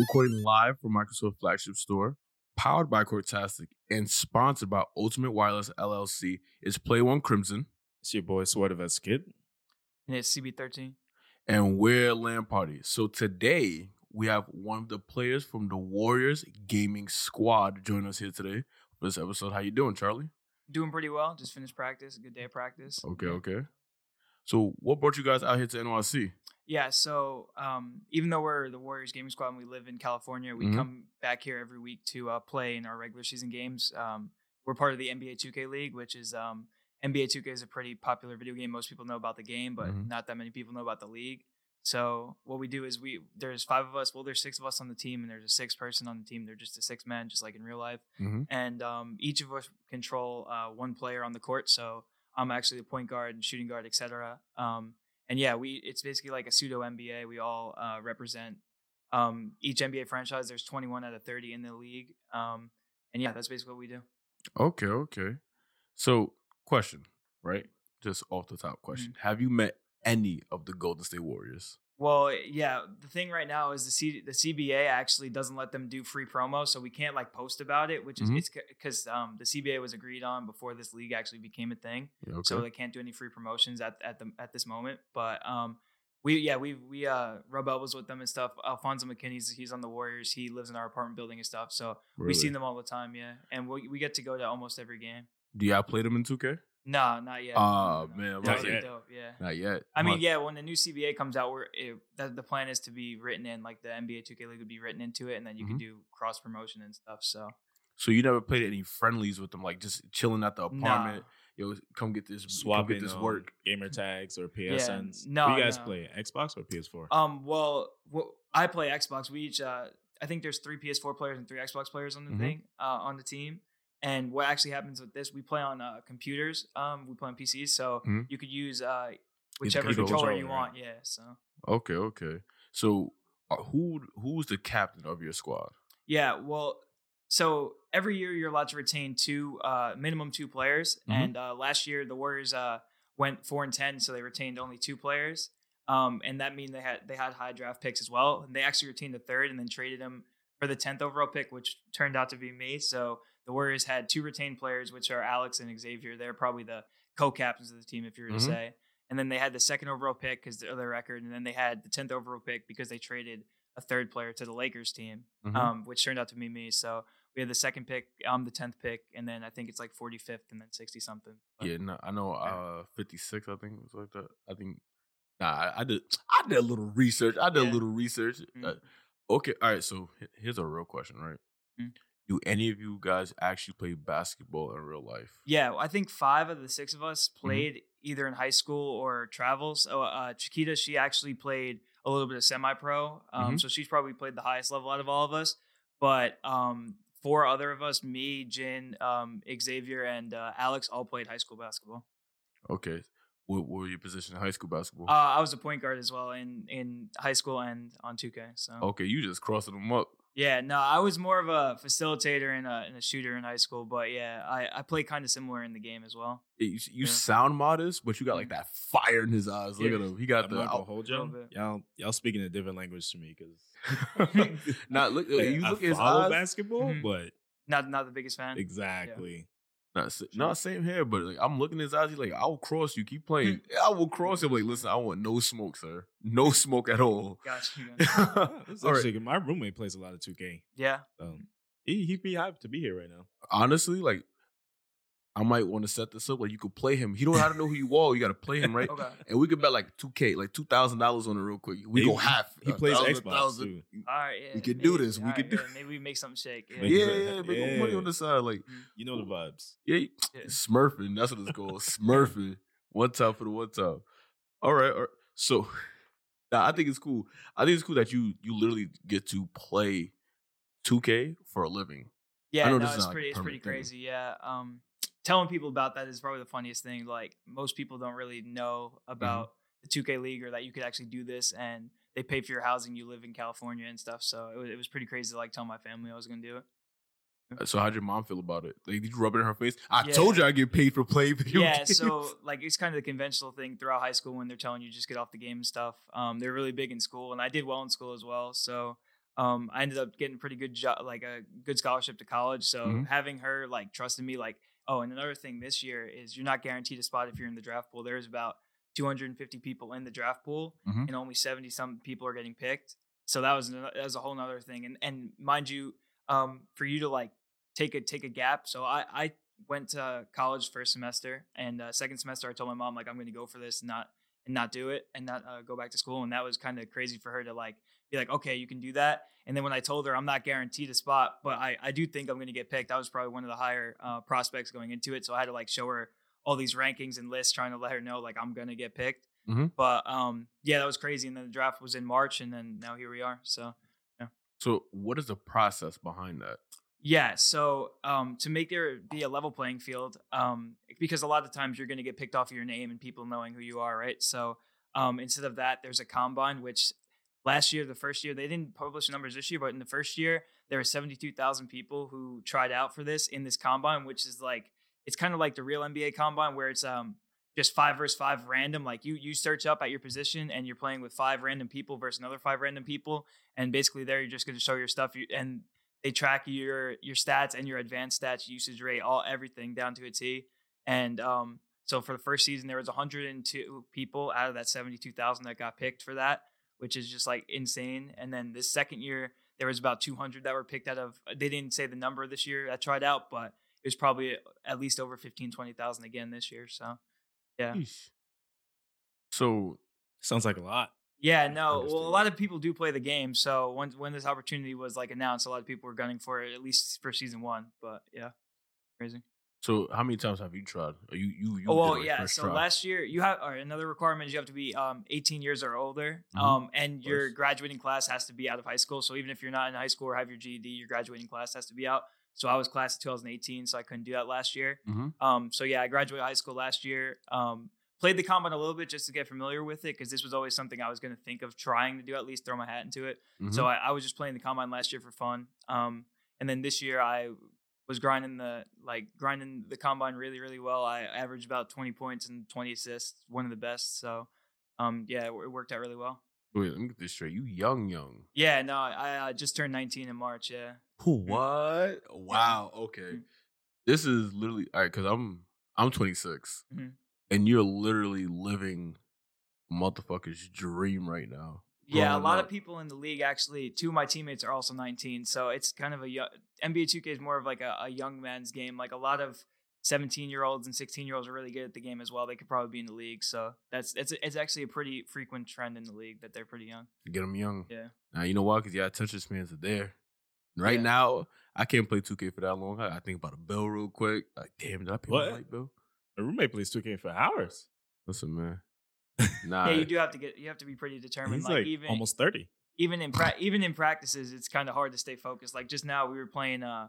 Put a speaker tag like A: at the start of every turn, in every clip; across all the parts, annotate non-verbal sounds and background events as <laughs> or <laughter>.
A: Recording live from Microsoft flagship store, powered by Cortastic, and sponsored by Ultimate Wireless LLC is Play One Crimson,
B: It's your boy Sweater Vest Kid.
C: And it's CB13.
A: and We're Land Party. So today we have one of the players from the Warriors Gaming Squad join us here today for this episode. How you doing, Charlie?
C: Doing pretty well. Just finished practice. Good day of practice.
A: Okay, okay. So what brought you guys out here to NYC?
C: Yeah. So um, even though we're the Warriors Gaming Squad and we live in California, we
A: Mhm.
C: come back here every week to uh, play in our regular season games. Um, we're part of the NBA 2K League, which is um, NBA 2K is a pretty popular video game. Most people know about the game, but
A: Mhm.
C: not that many people know about the league. So what we do is we there's five of us. Well, there's six of us on the team, and there's a sixth person on the team. They're just a six man, just like in real life.
A: Mhm.
C: and um, each of us control uh, one player on the court. So I'm actually the point guard and shooting guard, etc. And yeah, we it's basically like a pseudo NBA. We all uh, represent um, each NBA franchise. There's 21 out of 30 in the league, um, and yeah, that's basically what we do.
A: Okay, okay. So question, right? Just off the top question. Have you met any of the Golden State Warriors?
C: Well, yeah, the thing right now is the C- the CBA actually doesn't let them do free promo, so we can't like post about it, which is
A: Mhm.
C: it's because um, the CBA was agreed on before this league actually became a thing.
A: Yeah, okay.
C: so they can't do any free promotions at at the at this moment. But um, we yeah we we uh rub elbows with them and stuff. Alfonzo McKinnie's he's on the Warriors. He lives in our apartment building and stuff. So we
A: Really?
C: see them all the time. Yeah, and we we get to go to almost every game.
A: Do y'all play them in 2K?
C: No, not yet.
A: Ah,
C: No, no,
A: man,
C: no.
A: I'm
C: That'd
B: about
C: be
B: to say-
C: dope. Yeah.
A: Not yet.
C: I mean, yeah. When the new CBA comes out, where it, that the plan is to be written in, like the NBA 2K League would be written into it, and then you
A: Mhm.
C: can do cross promotion and stuff. So
A: So you never played any friendlies with them, like just chilling at the apartment.
C: Nah.
A: Yo, come get this, swap
B: Swapping
A: get this work.
B: gamer tags or PSNs.
C: no,
B: Who you guys
C: no.
B: play? Xbox or PS4?
C: Um, well, wh- I play Xbox. We each, uh, I think there's three PS4 players and three Xbox players on the
A: Mhm.
C: thing, uh, on the team. And what actually happens with this, we play on uh, computers. Um, we play on PCs, so
A: Mhm.
C: you could use uh, whichever
A: controller,
C: controller you
B: right?
C: want. Yeah. So
A: Okay, okay. So uh, who who's the captain of your squad?
C: yeah, well, so every year you're allowed to retain two, uh, minimum two players.
A: Mhm.
C: And uh, last year the Warriors uh went four and ten, so they retained only two players. Um, and that mean they had they had high draft picks as well. And they actually retained the third and then traded him for the tenth overall pick, which turned out to be me. So the Warriors had two retained players, which are Alex and Xavier. They're probably the co-captains of the team, if you were to
A: Mhm.
C: say. And then they had the second overall pick because of their record, and then they had the tenth overall pick because they traded a third player to the Lakers team,
A: Mhm.
C: um, which turned out to be me. So we had the second pick, I'm the tenth pick, and then I think it's like forty fifth, and then sixty something. But-
A: yeah, no, I know. Uh, fifty six. I think it was like that. I think. Nah, I, I did. I did a little research. I did a little research.
C: Mhm.
A: Uh, okay, all right. So here's a real question, right?
C: Mhm.
A: Do any of you guys actually play basketball in real life?
C: Yeah, I think five of the six of us
A: Mm-hmm.
C: played either in high school or travels. So uh, Chiquita, she actually played a little bit of semi-pro, um,
A: Mhm.
C: so she's probably played the highest level out of all of us. But um, four other of us, me, Jin, um, Xavier, and uh, Alex, all played high school basketball.
A: Okay. What, what were your position in high school basketball?
C: Uh, I was a point guard as well in in high school and on 2K. So
A: okay, you just crossing them up.
C: Yeah, no, I was more of a facilitator and a, and a shooter in high school. But yeah, I I play kind of similar in the game as well.
A: You, you
C: Yeah. Mm-hmm.
A: sound modest, but you got like that fire in his eyes. Look
C: Yeah.
A: at him. He got
B: I'm
A: the.
B: not gonna hold y'all. Y'all, y'all speaking a different language to me because <laughs>
A: not look. <laughs> you
B: I
A: look at his
B: follow
A: eyes.
B: basketball,
C: Mhm.
B: but
C: Not not the biggest fan.
B: exactly.
A: Not, not same here, but like I'm looking in his eyes. He's like, I will cross you. Keep playing.
C: Hmm.
A: I will cross him. Like, listen, I want no smoke, sir. No smoke at all.
C: Gotcha. <laughs>
B: Yeah,
A: all
B: that's
A: right.
B: actually good. My roommate plays a lot of 2K.
C: Yeah.
B: Um, he he'd be hyped to be here right now.
A: Honestly, like, I might want to set this up. Like, you could play him. He don't have to know who you are. You got to play him, right? <laughs>
C: Okay.
A: And we could bet like two K, like two thousand dollars on it real quick. We
B: He-
A: go half.
B: he plays
A: thousand,
B: Xbox,
A: thousand.
B: too.
C: All right. Yeah.
A: We could do this. We
C: all
A: could
C: right,
A: do-
C: yeah, Maybe we make something shake. Yeah.
B: Make
A: Yeah, yeah, make yeah. money on the side. Like,
B: You know the vibes.
A: yeah,
C: Yeah. <laughs>
A: Smurfing. That's what it's called. Smurfing. One time for the one time. All right. All right. So, <laughs> nah, I think it's cool. I think it's cool that you you literally get to play 2K for a living.
C: Yeah,
A: I know
C: no,
A: this is
C: it's
A: not,
C: pretty, it's pretty
A: permanent thing.
C: crazy. Yeah. Um, telling people about that is probably the funniest thing. Like most people don't really know
A: Mm-hmm.
C: about the 2K League or that you could actually do this, and they pay for your housing. You live in California and stuff, so it was, it was pretty crazy to like tell my family I was going to do it.
A: So, how'd your mom feel about it? Like, did you rub it in her face? I
C: Yeah.
A: told you I get paid for playing video <laughs>
C: yeah,
A: games.
C: so like it's kind of the conventional thing throughout high school when they're telling you just get off the game and stuff. Um, they're really big in school, and I did well in school as well. So um, I ended up getting pretty good job, like a good scholarship to college. So
A: Mhm.
C: having her like trusting me, like, oh, and another thing this year is you're not guaranteed a spot if you're in the draft pool. There's about 250 people in the draft pool,
A: Mhm.
C: and only 70 some people are getting picked. So that was that was a whole other thing. And and mind you, um, for you to like take a take a gap. So I I went to college first semester, and uh, second semester I told my mom like I'm going to go for this, and not and not do it, and not uh, go back to school. And that was kind of crazy for her to like be like, okay, you can do that. And then when I told her I'm not guaranteed a spot, but I I do think I'm going to get picked. I was probably one of the higher uh, prospects going into it, so I had to like show her all these rankings and lists, trying to let her know like I'm going to get picked.
A: Mhm.
C: But um, yeah, that was crazy. And then the draft was in March, and then now here we are. So. yeah.
A: So, what is the process behind that?
C: Yeah, so um, to make there be a level playing field, um, because a lot of times you're going to get picked off of your name and people knowing who you are, right? So um, instead of that, there's a combine, which last year, the first year, they didn't publish numbers this year, but in the first year, there were 72,000 people who tried out for this in this combine, which is like, it's kind of like the real NBA combine where it's um, just five versus five random. Like you, you search up at your position and you're playing with five random people versus another five random people. And basically, there you're just going to show your stuff. You, and they track your your stats and your advanced stats, usage rate, all everything down to a T. And um, so for the first season, there was 102 people out of that 72,000 that got picked for that, which is just like insane. And then this second year, there was about 200 that were picked out of. They didn't say the number this year that tried out, but it was probably at least over 15, 20,000 again this year. So yeah.
A: So,
B: Sounds like a lot.
C: Yeah, no. Well, a lot of people do play the game. So when when this opportunity was like announced, a lot of people were gunning for it at least for season one. But yeah, crazy.
A: So how many times have you tried? Or you, you, you
C: oh well, yeah. So
A: try?
C: last year you have or another requirement is you have to be um 18 years or older,
A: Mhm.
C: um, and your graduating class has to be out of high school. So even if you're not in high school or have your GED, your graduating class has to be out. So I was class of 2018, so I couldn't do that last year.
A: Mhm.
C: Um, so yeah, I graduated high school last year. Um, played the combine a little bit just to get familiar with it because this was always something I was going to think of trying to do, at least throw my hat into it. So
A: Mhm.
C: I, I was just playing the combine last year for fun. Um, and then this year I was grinding the like grinding the combine really really well. I averaged about 20 points and 20 assists, one of the best. So um, yeah, it, it worked out really well.
A: Wait, let me get this straight. You young, young.
C: Yeah, no, I uh, just turned 19 in March. Yeah.
A: Who what? Wow. Okay.
C: Mm.
A: This is literally all right because I'm I'm 26,
C: Mhm.
A: and you're literally living motherfucker's dream right now.
C: Yeah, a lot
A: up.
C: of people in the league actually. Two of my teammates are also 19, so it's kind of a yo- NBA 2K is more of like a, a young man's game. Like a lot of 17 year olds and 16 year olds are really good at the game as well. They could probably be in the league, so that's it's it's actually a pretty frequent trend in the league that they're pretty young.
A: Get them young.
C: Yeah.
A: Now you know why? Because yeah, attention spans are there. Right
C: Yeah.
A: now, I can't play 2K for that long. I, I think about a bill real quick. Like, damn, did I pay
B: What?
A: my light bill?
B: My roommate plays 2K for hours.
A: Listen, man. <laughs> Nah,
C: yeah, you do have to get you have to be pretty determined.
B: He's
C: like,
B: like
C: even
B: almost 30.
C: even in pra- even in practices, it's kind of hard to stay focused. Like just now, we were playing. uh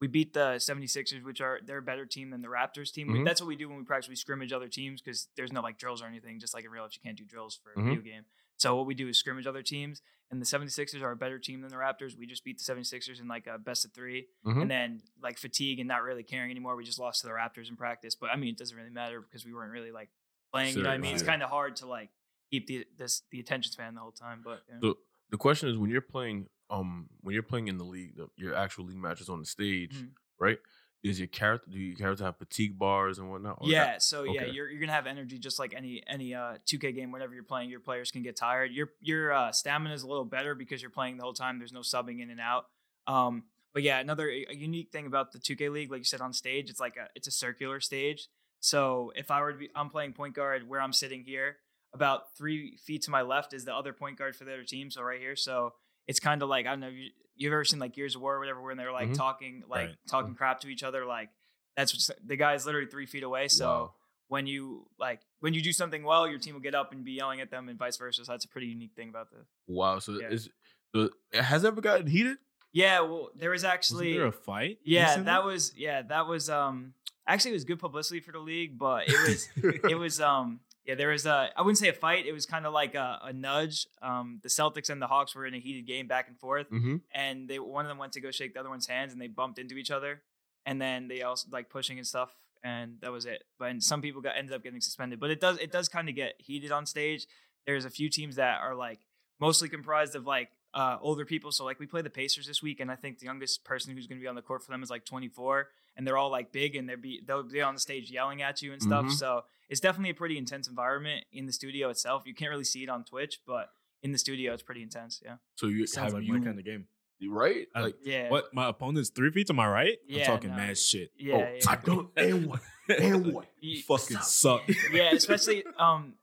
C: We beat the 76ers, which are they're a better team than the Raptors team.
A: Mhm.
C: that's what we do when we practice. We scrimmage other teams because there's no like drills or anything. Just like in real life, you can't do drills for a
A: Mhm.
C: video game. So what we do is scrimmage other teams. And the 76ers are a better team than the Raptors. We just beat the 76ers in like a best of 3
A: Mhm.
C: And then like fatigue and not really caring anymore. We just lost to the Raptors in practice. But I mean, it doesn't really matter because we weren't really like playing. You know what I mean? It's kind of hard to like keep the this the attention span the whole time. But yeah.
A: So the question is, when you're playing, um, when you're playing in the league, the, your actual league matches on the stage,
C: Mhm.
A: right? Is your character? Do your character have fatigue bars and whatnot?
C: Yeah,
A: that-
C: so yeah, you're you're gonna have energy just like any any uh 2K game. Whenever you're playing, your players can get tired. Your your uh, stamina is a little better because you're playing the whole time. There's no subbing in and out. Um, but yeah, another a unique thing about the 2K league, like you said on stage, it's like a it's a circular stage. So if I were to be, I'm playing point guard where I'm sitting here. About three feet to my left is the other point guard for the other team. So right here, so it's kind of like I don't know. You, you've ever seen like Gears of War or whatever, when they're like
A: Mhm.
C: talking like
B: Right.
C: talking crap to each other, like. That's the guy's literally three feet away. So
A: Wow.
C: when you like when you do something well, your team will get up and be yelling at them, and vice versa. So that's a pretty unique thing about this.
A: Wow. So
C: Yeah.
A: is so has ever gotten heated?
C: Yeah, well, there was
B: Wasn't
C: actually
B: there a fight?
C: yeah,
B: recently?
C: that was yeah, that was um actually it was good publicity for the league, but it was it was <laughs> um yeah there was a I wouldn't say a fight. It was kind of like a, a nudge. Um, the Celtics and the Hawks were in a heated game back and forth,
A: mm-hmm.
C: and they one of them went to go shake the other one's hands, and they bumped into each other, and then they also like pushing and stuff, and that was it. But and some people got ended up getting suspended. But it does it does kind of get heated on stage. There's a few teams that are like mostly comprised of like uh, older people. So like we play the Pacers this week, and I think the youngest person who's going to be on the court for them is like 24, and they're all like big, and they're be they'll be on the stage yelling at you and stuff.
A: Mhm.
C: So it's definitely a pretty intense environment in the studio itself. You can't really see it on Twitch, but in the studio, it's pretty intense. Yeah.
A: So you
B: Sounds
A: have
B: like
A: you
B: my kind of game.
A: right?
B: Uh,
A: Like
C: Yeah.
B: What? My opponent's three feet to my right?
C: Yeah,
B: I'm talking
C: no,
B: mad shit.
C: Yeah.
A: oh,
C: yeah.
A: I don't and what and what <laughs>
C: You-
B: Fucking suck.
C: yeah, especially um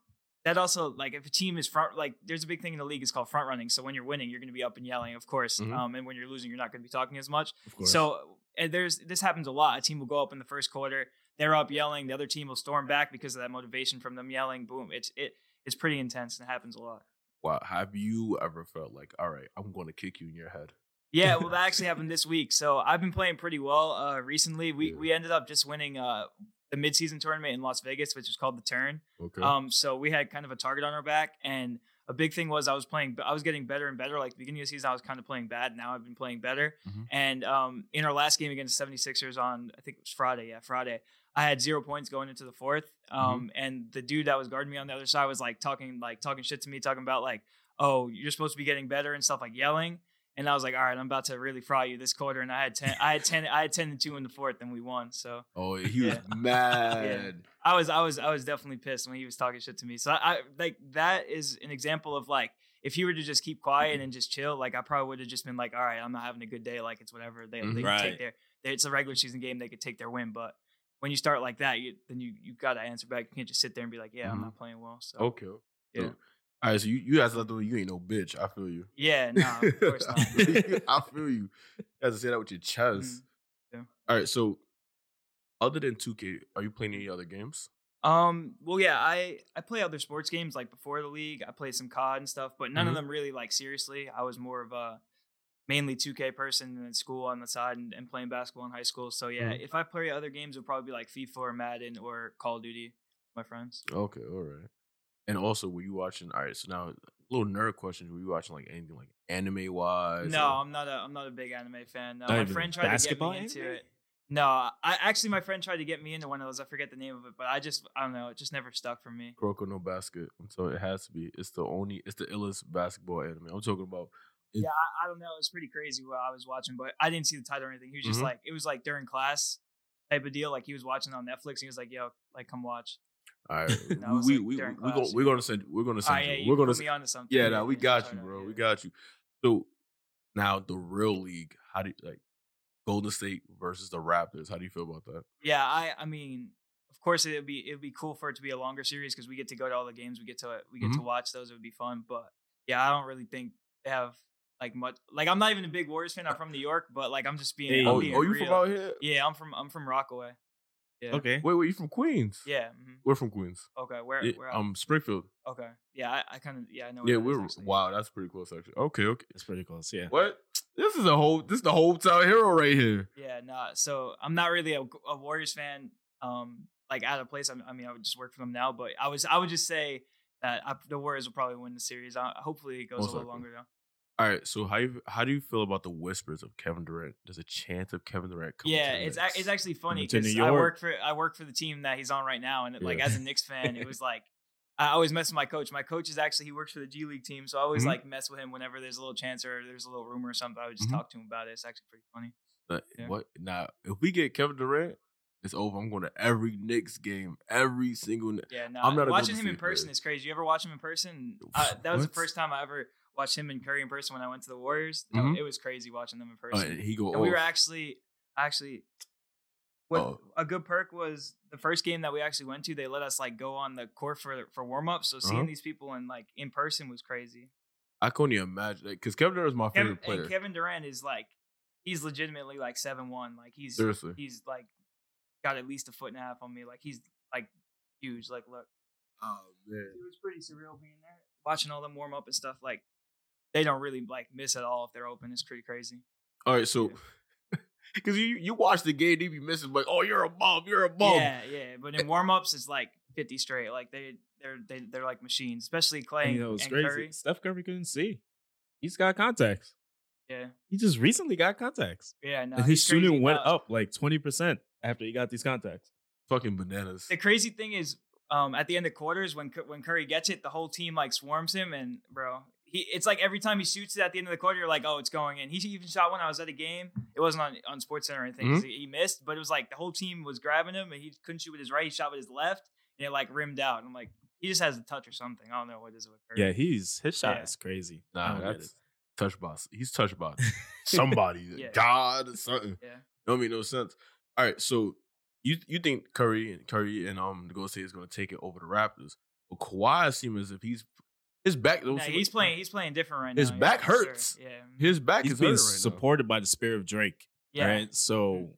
C: that also like if a team is front like there's a big thing in the league is called front running. So when you're winning, you're going to be up and yelling, of course.
A: Mhm.
C: Um, and when you're losing, you're not going to be talking as much.
B: Of.
C: So and there's this happens a lot. A team will go up in the first quarter, they're up yelling, the other team will storm back because of that motivation from them yelling. Boom, it's it it's pretty intense and it happens a lot.
A: Wow, have you ever felt like, all right, I'm going to kick you in your head?
C: Yeah, well, that actually <laughs> happened this week. So I've been playing pretty well uh, recently. We
A: Yeah.
C: we ended up just winning uh, the midseason tournament in Las Vegas, which is called the Turn.
A: Okay.
C: Um, so we had kind of a target on our back, and a big thing was I was playing, I was getting better and better. Like the beginning of the season, I was kind of playing bad. Now I've been playing better.
A: Mhm.
C: And um, in our last game against the 76ers on, I think it was Friday, yeah, Friday, I had zero points going into the fourth. Um, and the dude that was guarding me on the other side was like talking, like talking shit to me, talking about like, oh, you're supposed to be getting better and stuff, like yelling. And I was like, all right, I'm about to really fry you this quarter. And I had ten, I had ten, I had ten and two in the fourth, and we won. So
A: oh, he was <laughs>
C: yeah.
A: mad.
C: I was I was I was definitely pissed when he was talking shit to me. So I, I like that is an example of like if he were to just keep quiet and just chill, like I probably would have just been like, all right, I'm not having a good day. Like it's whatever. They
A: Mhm.
C: they
B: Right.
C: take their, they, it's a regular season game. They could take their win, but when you start like that, you then you you got to answer back. You can't just sit there and be like, yeah, I'm
A: Mhm.
C: not playing well. So
A: Okay.
C: yeah,
A: So- all right, so you, you guys left the you ain't no bitch. I feel you.
C: yeah, <laughs> no, of course not.
A: I <laughs> feel you. You have to say that with your chest.
C: Mhm. Yeah.
A: All right, so other than 2K, are you playing any other games?
C: Um. Well, yeah. I I play other sports games like before the league. I played some COD and stuff, but none
A: Mhm.
C: of them really like seriously. I was more of a mainly 2K person and then school on the side and, and playing basketball in high school. So yeah,
A: Mhm.
C: if I play other games, it'll probably be like FIFA or Madden or Call of Duty. with My friends.
A: Okay, all right. And also, were you watching? All right, so now little nerd questions. Were you watching like anything like anime wise?
C: No, I'm not a I'm not a big anime fan. No,
B: Not
C: my friend tried to get me into
B: anime?
C: it. No, I actually my friend tried to get me into one of those. I forget the name of it, but I just I don't know. It just never stuck for me.
A: Kuroko no Basket. And so it has to be. It's the only. It's the illest basketball anime. I'm talking about. It-
C: Yeah, I, I don't know. It was pretty crazy what I was watching, but I didn't see the title or anything. He was just
A: Mhm.
C: like, it was like during class type of deal. Like he was watching on Netflix. And he was like, "Yo, like come watch."
A: All right, <laughs> we
C: like,
A: we we, we
C: class,
A: go, we're gonna send. We're gonna
C: Ah,
A: send.
C: yeah,
A: you.
C: you
A: We're gonna.
C: put
A: s-
C: me something.
A: Yeah, no, we got you,
C: to-
A: bro.
C: yeah.
A: We got you. So now the real league. How do you like Golden State versus the Raptors? How do you feel about that?
C: Yeah, I I mean, of course it'd be it'd be cool for it to be a longer series because we get to go to all the games. We get to we get to
A: Mhm.
C: watch those. It would be fun. But yeah, I don't really think they have like much. Like I'm not even a big Warriors fan. I'm from New York, but like I'm just being.
B: Hey.
C: I'm
A: Oh,
C: being
A: oh, you
C: real.
A: from out here?
C: Yeah, I'm from I'm from Rockaway. Yeah.
B: Okay.
A: Wait, wait, you from Queens?
C: Yeah. mhm.
A: we're from Queens.
C: Okay. Where?
A: Yeah,
C: where?
A: um, Springfield.
C: okay. Yeah, I, I kind of yeah I know.
A: Yeah,
C: where that is,
A: we're
C: actually.
A: wow. That's pretty close, actually. Okay, okay.
B: That's pretty close. Yeah.
A: What? This is a whole. This is the hometown hero right here.
C: Yeah, nah. So I'm not really a, a Warriors fan. Um, like out of place. I, I mean, I would just work for them now, but I was I would just say that I, the Warriors will probably win the series. I, hopefully, it goes
A: Most
C: a little
A: likely.
C: longer though.
A: All right. So how you how do you feel about the whispers of Kevin Durant? There's a chance of Kevin Durant. Coming
C: Yeah, it's ac- it's actually funny because I work for I work for the team that he's on right now, and it, like as a Knicks fan, it <laughs> was like I always mess with my coach. My coach is actually he works for the G League team, so I always
A: Mhm.
C: like mess with him whenever there's a little chance or there's a little rumor or something. I would just
A: Mhm.
C: talk to him about it. It's actually pretty funny.
A: But
C: Yeah.
A: What now? If we get Kevin Durant, it's over. I'm going to every Knicks game, every single.
C: Yeah, no,
A: I'm not
C: watching him in person
A: player.
C: is crazy. You ever watch him in person? Uh, that was the first time I ever watched him and Curry in person when I went to the Warriors. Uh,
A: Mhm.
C: It was crazy watching them in
A: Uh,
C: person.
A: and he go.
C: and we were actually actually what
A: Oh.
C: a good perk was the first game that we actually went to they let us like go on the court for for warm-up so seeing
A: Uh-huh.
C: these people in like in person was crazy
A: I couldn't even imagine because Kevin Durant is my
C: Kevin,
A: favorite player.
C: and Kevin Durant is like he's legitimately like seven one like he's
A: Seriously.
C: he's like got at least a foot and a half on me like he's like huge like look
A: oh man.
C: it was pretty surreal being there watching all them warm up and stuff like they don't really like miss at all if they're open it's pretty crazy
A: All right, so
C: Yeah. <laughs>
A: because you you watch the game, they be missing like, oh, you're a bum, you're a bum.
C: Yeah, yeah. But in warm ups, it's like fifty straight. Like they they're they, they're like machines, especially Clay
B: And,
C: and,
B: you know, it's
C: and
B: crazy.
C: Curry.
B: Steph Curry couldn't see. He's got contacts.
C: Yeah,
B: He just recently got contacts.
C: yeah. No,
B: and his
C: he's crazy
B: shooting went up like 20% after he got these contacts.
A: Fucking bananas.
C: The crazy thing is, um, at the end of quarters when when Curry gets it, the whole team like swarms him, and bro, he it's like every time he shoots it at the end of the quarter, you're like, oh, it's going in. He even shot one. I was at a game. It wasn't on on Sports Center or anything. 'cause He, he missed, but it was like the whole team was grabbing him, and he couldn't shoot with his right. He shot with his left, and it like rimmed out. And I'm like, he just has a touch or something. I don't know what is it with Curry.
B: Yeah, he's his shot
C: Yeah.
B: is crazy.
A: Nah, that's touch boss. He's touch boss. <laughs> Somebody,
C: Yeah.
A: God, or something.
C: yeah.
A: Don't make no sense. All right, so you you think Curry and Curry and um the Golden State is going to take it over the Raptors? But Kawhi seems as if he's his back.
C: Nah, he's playing. He's playing different right
A: His
C: now. yeah,
A: back
C: for sure.
A: hurts.
C: Yeah.
A: His back
B: He's
A: is
B: being
A: hurting right now.
B: supported by the spirit of Drake.
C: Yeah.
B: Right. So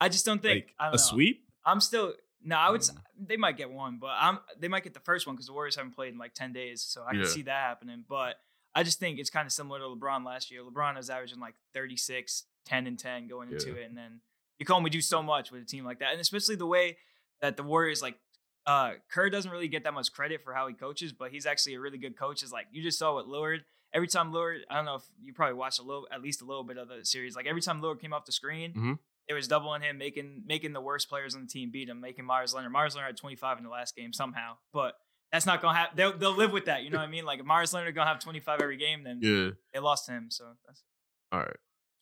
C: I just don't think
B: like
C: I don't
B: a
C: know.
B: sweep.
C: I'm still no. I would.
A: Mm.
C: They might get one, but I'm. They might get the first one because the Warriors haven't played in like ten days, so I
A: Yeah.
C: can see that happening. But I just think it's kind of similar to LeBron last year. LeBron was averaging like 36, 10, and 10 going into it, and then you can only do so much with a team like that, and especially the way that the Warriors like. Uh, Kerr doesn't really get that much credit for how he coaches, but he's actually a really good coach. Is like you just saw with Lillard. Every time Lillard, I don't know if you probably watched a little, at least a little bit of the series. Like every time Lillard came off the screen,
A: Mhm.
C: it was doubling him, making making the worst players on the team beat him, making Meyers Leonard. Meyers Leonard had 25 in the last game somehow, but that's not gonna happen. They'll, they'll live with that. You know what I mean? Like if Meyers Leonard gonna have 25 every game, then
A: Yeah.
C: they lost to him. So that's
A: All right.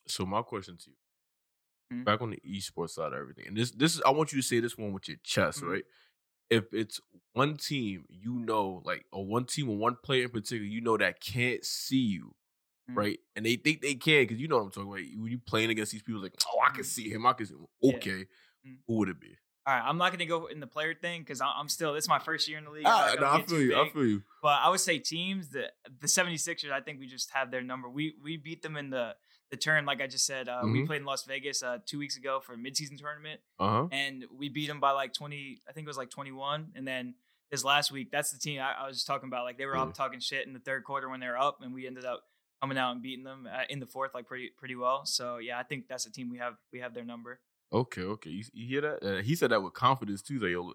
A: So my question to you,
C: Mhm.
A: back on the esports side of everything, and this this is I want you to say this one with your chest,
C: Mhm.
A: right? If it's one team you know, like or one team or one player in particular, you know that can't see you,
C: Mhm.
A: right? And they think they can because you know what I'm talking about. When you playing against these people, like, oh, I can
C: Mhm.
A: see him, I can see him.
C: Yeah.
A: Okay,
C: Mhm.
A: who would it be?
C: all right. I'm not gonna go in the player thing because I'm still is my first year in the league.
A: Ah, no, I feel you. I feel you.
C: But I would say teams the the 76ers, I think we just have their number. We we beat them in the the turn, like I just said. Uh, We
A: Mhm.
C: played in Las Vegas uh, two weeks ago for a midseason tournament.
A: Uh huh.
C: and we beat them by like 20 i think it was like 21 and then this last week that's the team i, I was just talking about like they were
A: Yeah.
C: up talking shit in the third quarter when they were up and we ended up coming out and beating them uh, in the fourth like pretty pretty well so yeah i think that's a team we have we have their number
A: Okay, okay. You, you hear that? Uh, he said that with confidence too. Yo,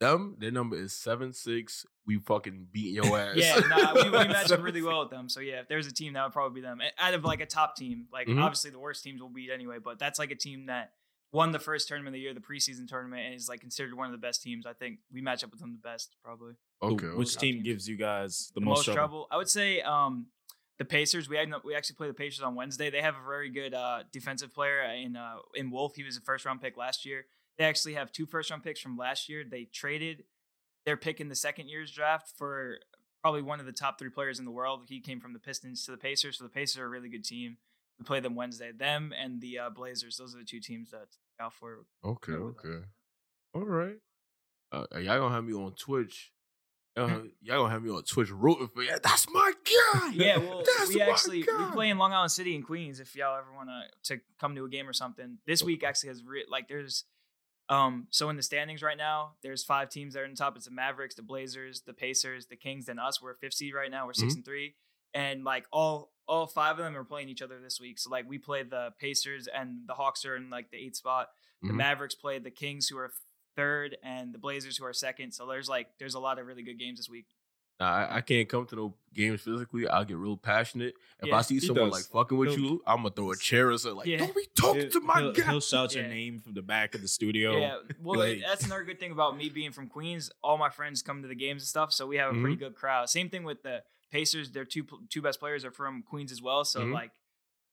A: them, their number is seven six. We fucking beating your <laughs> ass.
C: yeah nah, we, we <laughs> match up really well with them so yeah if there's a team that would probably be them A- out of like a top team like
A: Mhm.
C: obviously the worst teams will beat anyway but that's like a team that won the first tournament of the year the preseason tournament and is like considered one of the best teams i think we match up with them the best probably
A: Okay.
B: Which
A: okay.
B: team gives you guys the,
C: the
B: most,
C: most
B: trouble?
C: trouble. I would say um, the Pacers. We had, we actually play the Pacers on Wednesday. They have a very good uh, defensive player in uh, in Wolf. He was a first round pick last year. They actually have two first round picks from last year. They traded their pick in the second year's draft for probably one of the top three players in the world. He came from the Pistons to the Pacers. So the Pacers are a really good team. We play them Wednesday. Them and the uh, Blazers. Those are the two teams that look out for.
A: Okay, okay. All right. Uh, y'all gonna have me on Twitch. Y'all,
C: Hmm.
A: y'all gonna have me on Twitch rooting for you. That's my guy.
C: Yeah, well, <laughs>
A: That's
C: we
A: my
C: actually
A: guy.
C: we play in Long Island City in Queens. If y'all ever want to to come to a game or something, this week actually has re- like there's um so in the standings right now there's five teams that are in the top. It's the Mavericks, the Blazers, the Pacers, the Kings, and us. We're fifth seed right now. We're 6
A: Mhm.
C: and three, and like all all five of them are playing each other this week. So like we play the Pacers and the Hawks are in like the eighth spot. The
A: Mhm.
C: Mavericks play the Kings who are third, and the Blazers who are second. So there's like there's a lot of really good games this week.
A: Nah, I, I can't come to no games physically. I'll get real passionate. If
C: Yeah,
A: I see someone
B: does.
A: like fucking with
B: He'll-
A: you, I'm gonna throw a chair or something. Like,
C: Yeah.
A: don't be talking
B: He'll-
A: to my
B: he'll,
A: guy.
B: he'll shout your name from the back of the studio.
C: Yeah, well,
B: Like-
C: that's another good thing about me being from Queens. All my friends come to the games and stuff, so we have a
A: Mm-hmm.
C: pretty good crowd. Same thing with the Pacers. Their two two best players are from Queens as well, so
A: Mhm.
C: like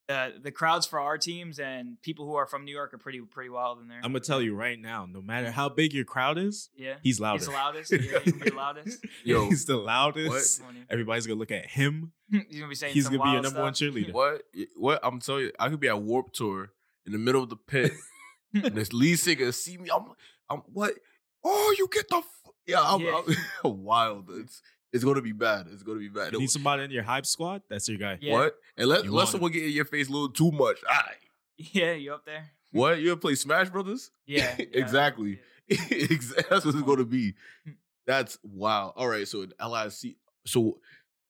C: the the crowds for our teams and people who are from New York are pretty pretty wild in there.
B: I'm gonna tell you right now, no matter how big your crowd is,
C: yeah,
B: he's louder.
C: he's the loudest. Yeah, he's the loudest. <laughs>
A: Yo,
B: he's the loudest.
A: What?
B: Everybody's gonna look at him. <laughs>
C: he's gonna be saying
B: He's
C: some
B: gonna be your
C: wild
B: number one cheerleader.
A: What? What? I'm telling you, I could be at Warped Tour in the middle of the pit, <laughs> and this lead singer see me. I'm, I'm what? Oh, you get the f- yeah. I'm,
C: Yeah.
A: I'm wild. It's it's gonna be bad. It's gonna be bad.
B: You need somebody in your hype squad. That's your guy.
C: Yeah.
A: What? And let
B: You
A: let
B: want
A: someone get in your face a little too much. Alright.
C: Yeah, you up there?
A: What? You ever play Smash Brothers? <laughs>
C: Yeah, yeah. <laughs>
A: exactly. <laughs> Exa- That's what it's going to be.
C: Hmm.
A: That's wow. All right. So LIC. So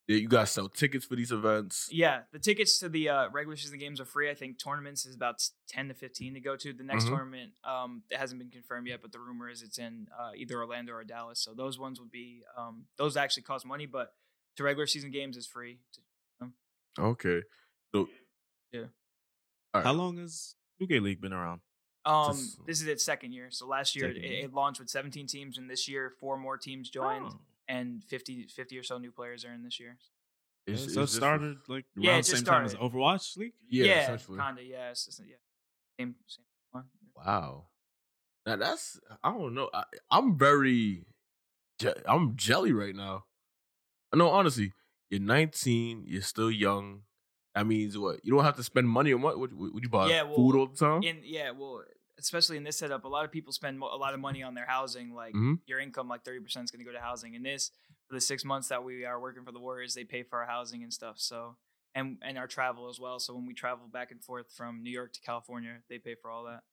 A: yeah, you guys sell tickets for these events.
C: Yeah, the tickets to the uh, regular season games are free. I think tournaments is about ten to fifteen to go to. The next
A: Mhm.
C: tournament, um, it hasn't been confirmed yet, but the rumor is it's in uh, either Orlando or Dallas. So those ones would be um, those actually cost money, but to regular season games is free. To,
A: Okay. So
C: Yeah.
A: All
B: How long has 2K League been around?
C: um,
A: Just-
C: this is its second year. So last year it, it launched with seventeen teams, and this year four more teams joined,
B: Oh.
C: And 50, 50 or so new players are in this year.
A: It's,
B: so it started like around
C: Yeah, it
B: the
C: just
B: same time as. Overwatch League.
A: Yeah,
C: yeah, kinda. Yeah, it's just, yeah. Same, same one.
A: Wow. Now that's I don't know. I, I'm very, je- I'm jelly right now. No, honestly, you're 19. You're still young. That means what? You don't have to spend money on what? Would, would you buy
C: Yeah, well,
A: food all the time?
C: In yeah, well, especially in this setup, a lot of people spend mo- a lot of money on their housing. Like
A: Mhm.
C: your income, like thirty percent is going to go to housing. In this, for the six months that we are working for the Warriors, they pay for our housing and stuff. So and and our travel as well. So when we travel back and forth from New York to California, they pay for all that.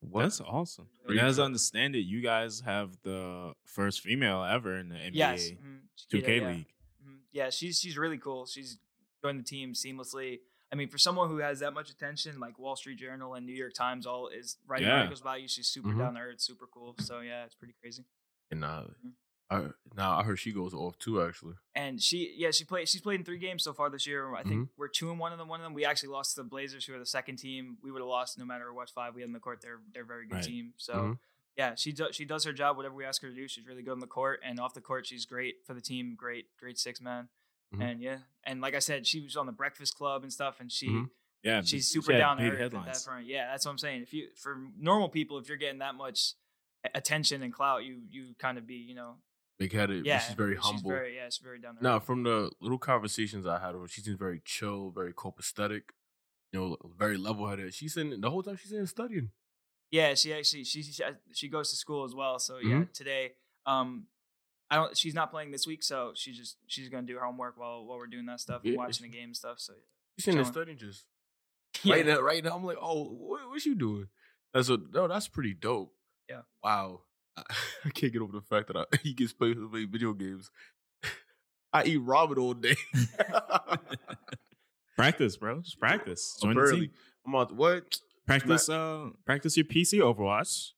A: What?
B: That's awesome.
A: Pretty
B: And as I understand it, you guys have the first female ever in the NBA
C: Yes, mhm,
B: 2K
C: yeah.
B: League.
C: Mhm. Yeah, she's she's really cool. She's joined the team seamlessly. I mean, for someone who has that much attention, like Wall Street Journal and New York Times, all is writing
B: Yeah.
C: articles about you. She's super
A: Mhm.
C: down to earth, super cool. So yeah, it's pretty crazy.
A: and uh,
C: Mhm.
A: I, now I heard she goes off too. Actually,
C: And she, yeah, she played. She's played in three games so far this year. I think
A: Mm-hmm.
C: we're two and one in them. One of them, we actually lost to the Blazers, who are the second team. We would have lost no matter what five we had in the court. They're they're a very good
B: Right.
C: team. So
A: Mhm.
C: yeah, she does she does her job. Whatever we ask her to do, she's really good on the court and off the court. She's great for the team. Great, great six man.
A: Mhm.
C: And yeah, and like I said, she was on the Breakfast Club and stuff, and she.
A: Mhm.
B: Yeah,
C: She's super
B: had
C: down
B: big
C: that front. Yeah, that's what I'm saying. If you for normal people, if you're getting that much attention and clout, you you kind of be you know
A: big headed.
C: yeah.
A: she's very humble.
C: She's very yeah, she's very down to
A: Now, from the little conversations I had with her, she seems very chill, very copacetic. You know, very level headed. She's in the whole time she's in studying.
C: Yeah, she actually she she, she goes to school as well. So yeah,
A: Mm-hmm.
C: today um I don't she's not playing this week, so she's just she's gonna do her homework while while we're doing that stuff and watching the game and stuff. So
A: She's in there
C: Chilling.
A: studying just <laughs>
C: yeah.
A: right now. Right now, I'm like, oh, what, what you doing? That's a no. That's pretty dope.
C: Yeah.
A: Wow. <laughs> I, I can't get over the fact that I, <laughs> he gets paid to play video games. I eat ramen all day.
B: Practice, bro. Just practice. Join the team.
A: I'm out. What?
B: Practice. Uh, practice your PC Overwatch.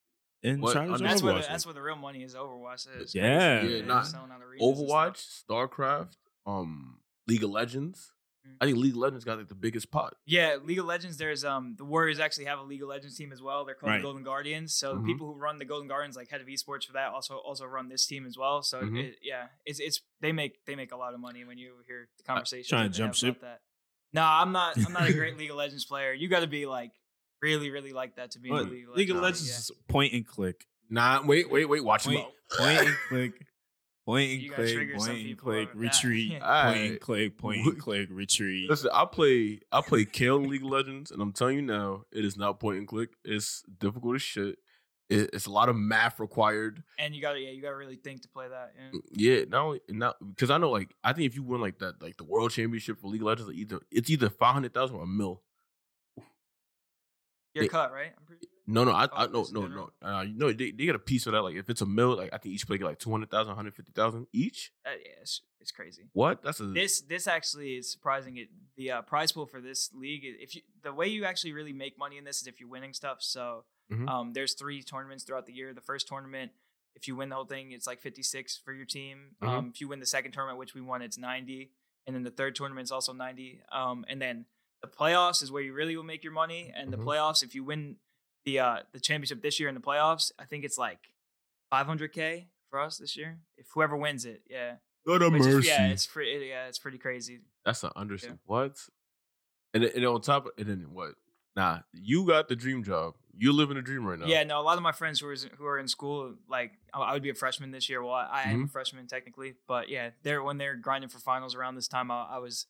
B: And
A: What?
B: try to
C: that's where the, that's where the real money is. Overwatch is.
B: Yeah.
A: Yeah, nah.
C: selling out arenas and stuff.
A: Overwatch, StarCraft, um, League of Legends.
C: Mm.
A: I think League of Legends got like the biggest pot.
C: Yeah, League of Legends. There's um the Warriors actually have a League of Legends team as well. They're called
B: Right.
C: the Golden Guardians. So
A: Mhm.
C: the people who run the Golden Guardians, like head of esports for that, also also run this team as well. So
A: Mhm.
C: it, yeah, it's it's they make they make a lot of money when you hear the conversation.
B: trying to jump ship?
C: That. No, I'm not. I'm not a great <laughs> League of Legends player. You got to be like really really like that to be in
B: But
C: the League of
B: League
C: Legends.
B: of Legends
C: Yeah.
B: is point and click.
A: Nah, wait, wait, wait. Watch your
B: Point,
A: mouth.
B: point and <laughs> click. Point and
C: You gotta
B: click,
C: trigger some
B: point and
C: people
B: click,
C: over that. <laughs>
B: retreat, point
A: Alright.
B: and click, point and click, retreat.
A: Listen, I play I play Kayle in League of Legends, and I'm telling you now, it is not point and click. It's difficult as shit. It, it's a lot of math required.
C: And you got to yeah, you got to really think to play that. Yeah.
A: Mm, yeah, not only not because I know like I think if you win like that like the world championship for League of Legends, like, either it's either five hundred thousand or a mil.
C: You're
A: They-
C: cut right. I'm pretty.
A: No, no, I, I no, no, no. Uh, you know, they, they get a piece of that. Like if it's a mill, like I think each player get like 200,000, 150,000 each.
C: Uh, yeah, it's, it's crazy.
A: What? That's a
C: this this actually is surprising. It the uh, prize pool for this league, if you the way you actually really make money in this is if you're winning stuff. So
A: Mhm.
C: um, there's three tournaments throughout the year. The first tournament, if you win the whole thing, it's like 56 for your team.
A: Mhm.
C: Um, if you win the second tournament, which we won, it's 90, and then the third tournament is also 90. Um, and then the playoffs is where you really will make your money. And
A: Mhm.
C: the playoffs, if you win the uh, the championship this year in the playoffs, I think it's like 500k for us this year. If whoever wins it, yeah.
A: Of
C: Which
A: mercy.
C: is, yeah, it's pretty. Yeah, it's pretty crazy.
A: That's an understand. What? And and on top, of, and then what? Nah, you got the dream job. You're living a dream right now.
C: Yeah, no. A lot of my friends who are who are in school, like I would be a freshman this year. Well, I, I am a freshman technically, but yeah, they're when they're grinding for finals around this time. I, I was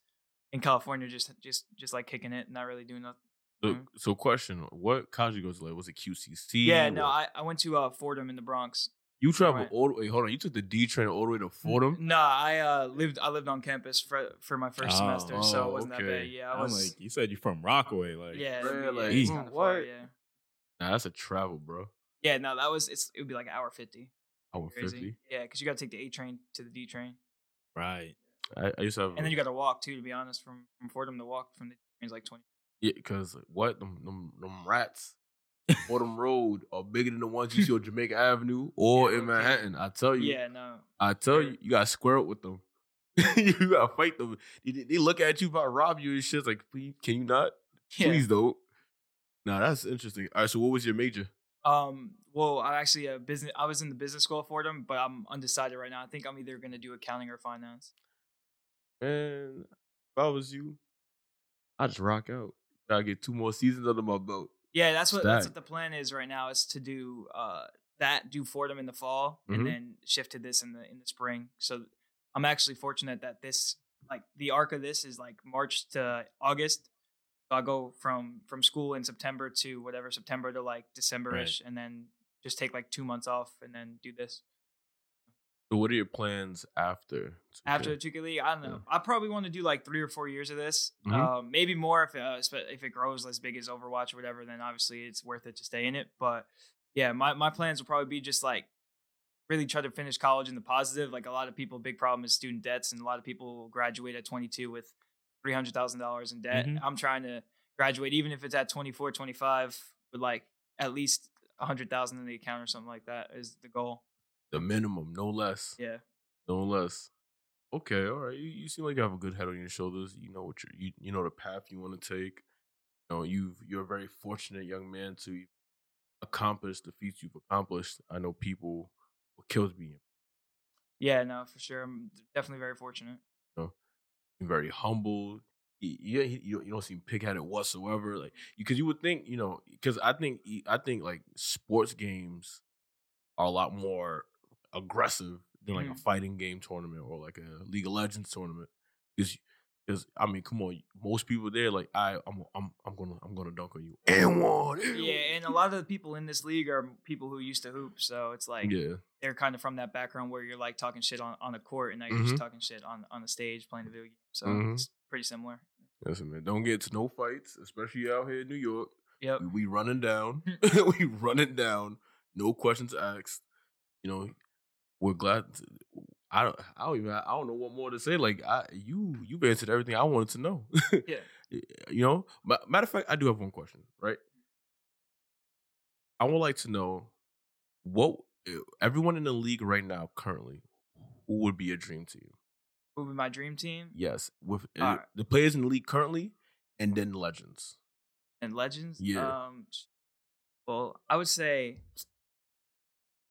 C: in California, just just just like kicking it, not really doing nothing.
A: So,
C: Mhm.
A: so question: What college you go to? Like, was it QCC?
C: Yeah, no.
A: or-
C: I, I went to uh, Fordham in the Bronx.
A: you traveled all the way. Hold on, you took the D train all the way to Fordham.
C: No, I uh, lived I lived on campus for for my first
B: Oh.
C: semester, so
A: Oh,
C: it wasn't that bad. Yeah, I
B: I'm like, you said you're from Rockaway, like
C: yeah,
A: Man,
C: yeah,
A: like,
C: it's
B: mm,
C: kinda far,
A: what?
C: yeah,
A: Nah, that's a travel, bro.
C: yeah. No, that was it's. It would be like an hour fifty.
A: Hour fifty.
C: Yeah, because you got to take the A train to the D train,
B: right.
A: I, I used to have,
C: and then you got to walk too. To be honest, from from Fordham to walk from the train is like twenty.
A: yeah, because what them, them them rats. <laughs> Fordham Road are bigger than the ones you see on Jamaica Avenue or
C: Yeah,
A: in
C: okay.
A: Manhattan. I tell you,
C: Yeah, no.
A: I tell
C: Sure.
A: you, you gotta square up with them. <laughs> you gotta fight them. They, they look at you about to rob you and shit. It's like, please, can you not?
C: Yeah.
A: Please don't. Nah, that's interesting. All right, so what was your major?
C: Um. Well, I'm actually a business. I was in the business school for them, but I'm undecided right now. I think I'm either going to do accounting or finance.
A: Man, if I was you, I'd just rock out. To get two more seasons under my belt.
C: Yeah, that's what that's what the plan is right now is to do uh that do Fordham in the fall
A: Mhm.
C: and then shift to this in the in the spring. So I'm actually fortunate that this like the arc of this is like March to August. So I go from from school in September to whatever September to like December-ish and then just take like 2 months off and then do this.
A: So, what are your plans after? 2K?
C: After the 2K League, I don't know. I probably want to do like 3 or 4 years of this.
A: Mhm.
C: Um maybe more if uh, if it grows as big as Overwatch or whatever, then obviously it's worth it to stay in it, but yeah, my, my plans will probably be just like really try to finish college in the positive. Like a lot of people, big problem is student debts, and a lot of people graduate at 22 with three hundred thousand dollars in debt.
A: Mhm.
C: I'm trying to graduate, even if it's at 24, 25, with like at least a hundred thousand in the account or something like that is the goal.
A: The minimum, no less.
C: Yeah,
A: No less. Okay, all right. You, you seem like you have a good head on your shoulders. You know what you you you know the path you want to take. You know you've you're a very fortunate young man to accomplish the feats you've accomplished. I know people what kills me.
C: yeah, no, for sure. I'm definitely very fortunate.
A: You're very humble. You, you, you you don't seem pig-headed whatsoever. Like because you would think you know because I think I think like sports games are a lot more aggressive than like a
C: Mhm.
A: fighting game tournament or like a League of Legends tournament. Because because I mean, come on, most people there like I I'm I'm I'm gonna I'm gonna dunk on you and one. and
C: Yeah,
A: one.
C: and a lot of the people in this league are people who used to hoop, so it's like
A: yeah.
C: they're kind of from that background where you're like talking shit on, on the court and now you're
A: Mhm.
C: just talking shit on on the stage playing the video game. So
A: Mhm.
C: it's pretty similar.
A: Listen, man, don't get to no fights, especially out here in New York.
C: Yep.
A: We, we running down. <laughs> <laughs> we running down. No questions asked. You know, we're glad. To, I don't. I don't even. I don't know what more to say. Like I, you, you've answered everything I wanted to know. <laughs>
C: Yeah.
A: You know. Matter of fact, I do have one question. Right. I would like to know what everyone in the league right now currently who would be a dream team.
C: Who would be my dream team?
A: Yes, with uh,
C: Alright.
A: the players in the league currently, and then legends.
C: And Legends?
A: Yeah.
C: Um well, I would say